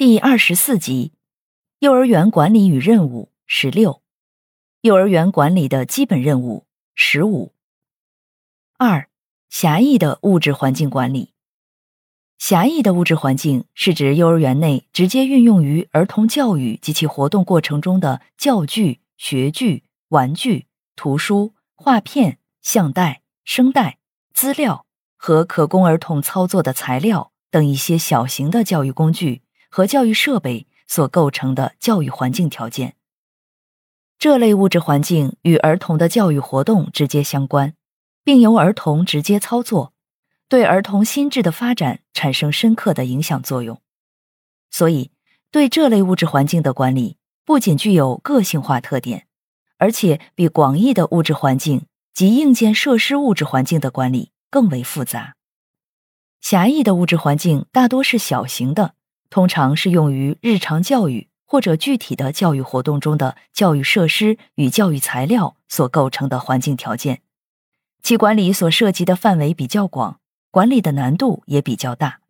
第二十四集：幼儿园管理与任务十六，幼儿园管理的基本任务十五。二、狭义的物质环境管理。狭义的物质环境是指幼儿园内直接运用于儿童教育及其活动过程中的教具、学具、玩具、图书、画片、相带、声带、资料和可供儿童操作的材料等一些小型的教育工具。和教育设备所构成的教育环境条件，这类物质环境与儿童的教育活动直接相关，并由儿童直接操作，对儿童心智的发展产生深刻的影响作用。所以，对这类物质环境的管理不仅具有个性化特点，而且比广义的物质环境及硬件设施物质环境的管理更为复杂。狭义的物质环境大多是小型的。通常是用于日常教育或者具体的教育活动中的教育设施与教育材料所构成的环境条件，其管理所涉及的范围比较广，管理的难度也比较大。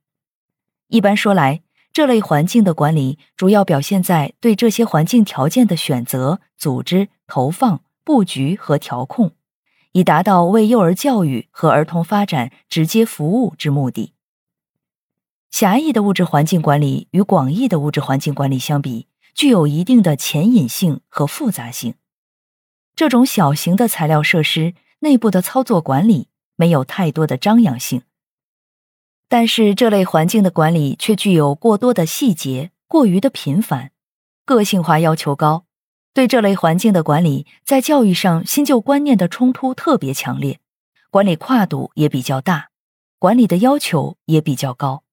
一般说来，这类环境的管理主要表现在对这些环境条件的选择、组织、投放、布局和调控，以达到为幼儿教育和儿童发展直接服务之目的。狭义的物质环境管理与广义的物质环境管理相比，具有一定的潜隐性和复杂性。这种小型的材料设施内部的操作管理没有太多的张扬性，但是这类环境的管理却具有过多的细节、过于的频繁、个性化要求高。对这类环境的管理，在教育上新旧观念的冲突特别强烈，管理跨度也比较大，管理的要求也比较高。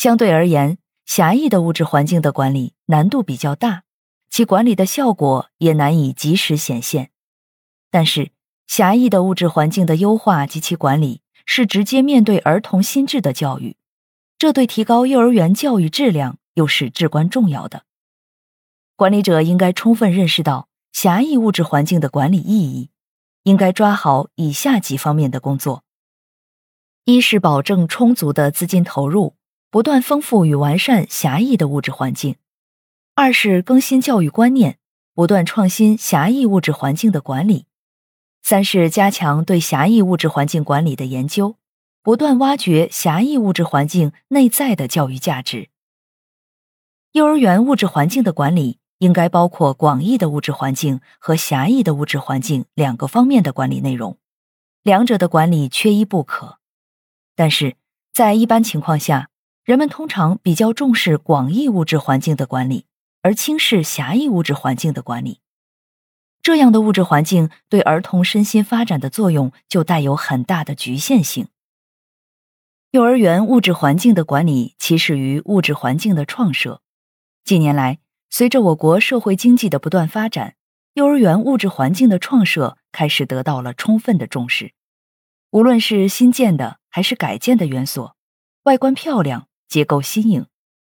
相对而言，狭义的物质环境的管理难度比较大，其管理的效果也难以及时显现。但是，狭义的物质环境的优化及其管理是直接面对儿童心智的教育，这对提高幼儿园教育质量又是至关重要的。管理者应该充分认识到狭义物质环境的管理意义，应该抓好以下几方面的工作：一是保证充足的资金投入。不断丰富与完善狭义的物质环境；二是更新教育观念，不断创新狭义物质环境的管理；三是加强对狭义物质环境管理的研究，不断挖掘狭义物质环境内在的教育价值。幼儿园物质环境的管理应该包括广义的物质环境和狭义的物质环境两个方面的管理内容，两者的管理缺一不可。但是在一般情况下，人们通常比较重视广义物质环境的管理，而轻视狭义物质环境的管理。这样的物质环境对儿童身心发展的作用就带有很大的局限性。幼儿园物质环境的管理起始于物质环境的创设。近年来，随着我国社会经济的不断发展，幼儿园物质环境的创设开始得到了充分的重视。无论是新建的还是改建的园所，外观漂亮。结构新颖，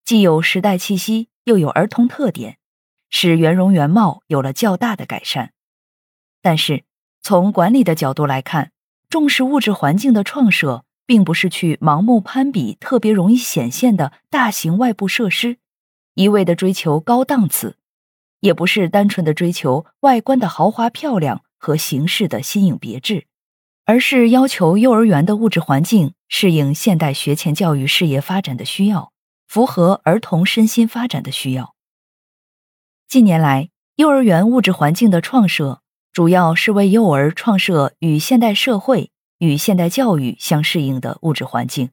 既有时代气息，又有儿童特点，使园容园貌有了较大的改善。但是，从管理的角度来看，重视物质环境的创设，并不是去盲目攀比特别容易显现的大型外部设施，一味的追求高档次，也不是单纯的追求外观的豪华漂亮和形式的新颖别致。而是要求幼儿园的物质环境适应现代学前教育事业发展的需要，符合儿童身心发展的需要。近年来，幼儿园物质环境的创设，主要是为幼儿创设与现代社会与现代教育相适应的物质环境。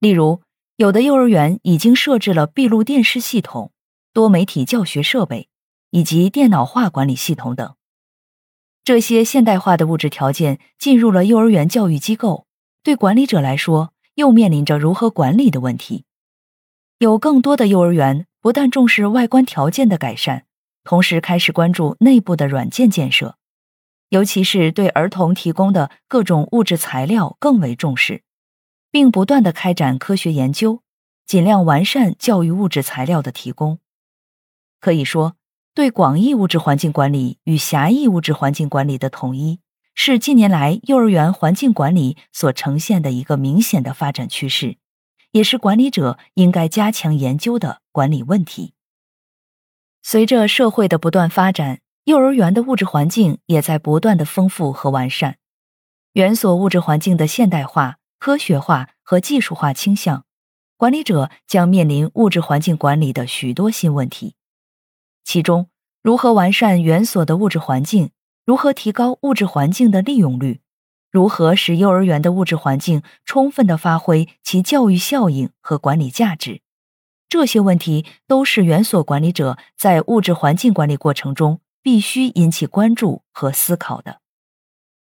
例如，有的幼儿园已经设置了闭路电视系统、多媒体教学设备以及电脑化管理系统等。这些现代化的物质条件进入了幼儿园教育机构，对管理者来说又面临着如何管理的问题。有更多的幼儿园不但重视外观条件的改善，同时开始关注内部的软件建设，尤其是对儿童提供的各种物质材料更为重视，并不断的开展科学研究，尽量完善教育物质材料的提供。可以说。对广义物质环境管理与狭义物质环境管理的统一，是近年来幼儿园环境管理所呈现的一个明显的发展趋势，也是管理者应该加强研究的管理问题。随着社会的不断发展，幼儿园的物质环境也在不断的丰富和完善。园所物质环境的现代化、科学化和技术化倾向，管理者将面临物质环境管理的许多新问题。其中，如何完善园所的物质环境？如何提高物质环境的利用率？如何使幼儿园的物质环境充分的发挥其教育效应和管理价值？这些问题都是园所管理者在物质环境管理过程中必须引起关注和思考的。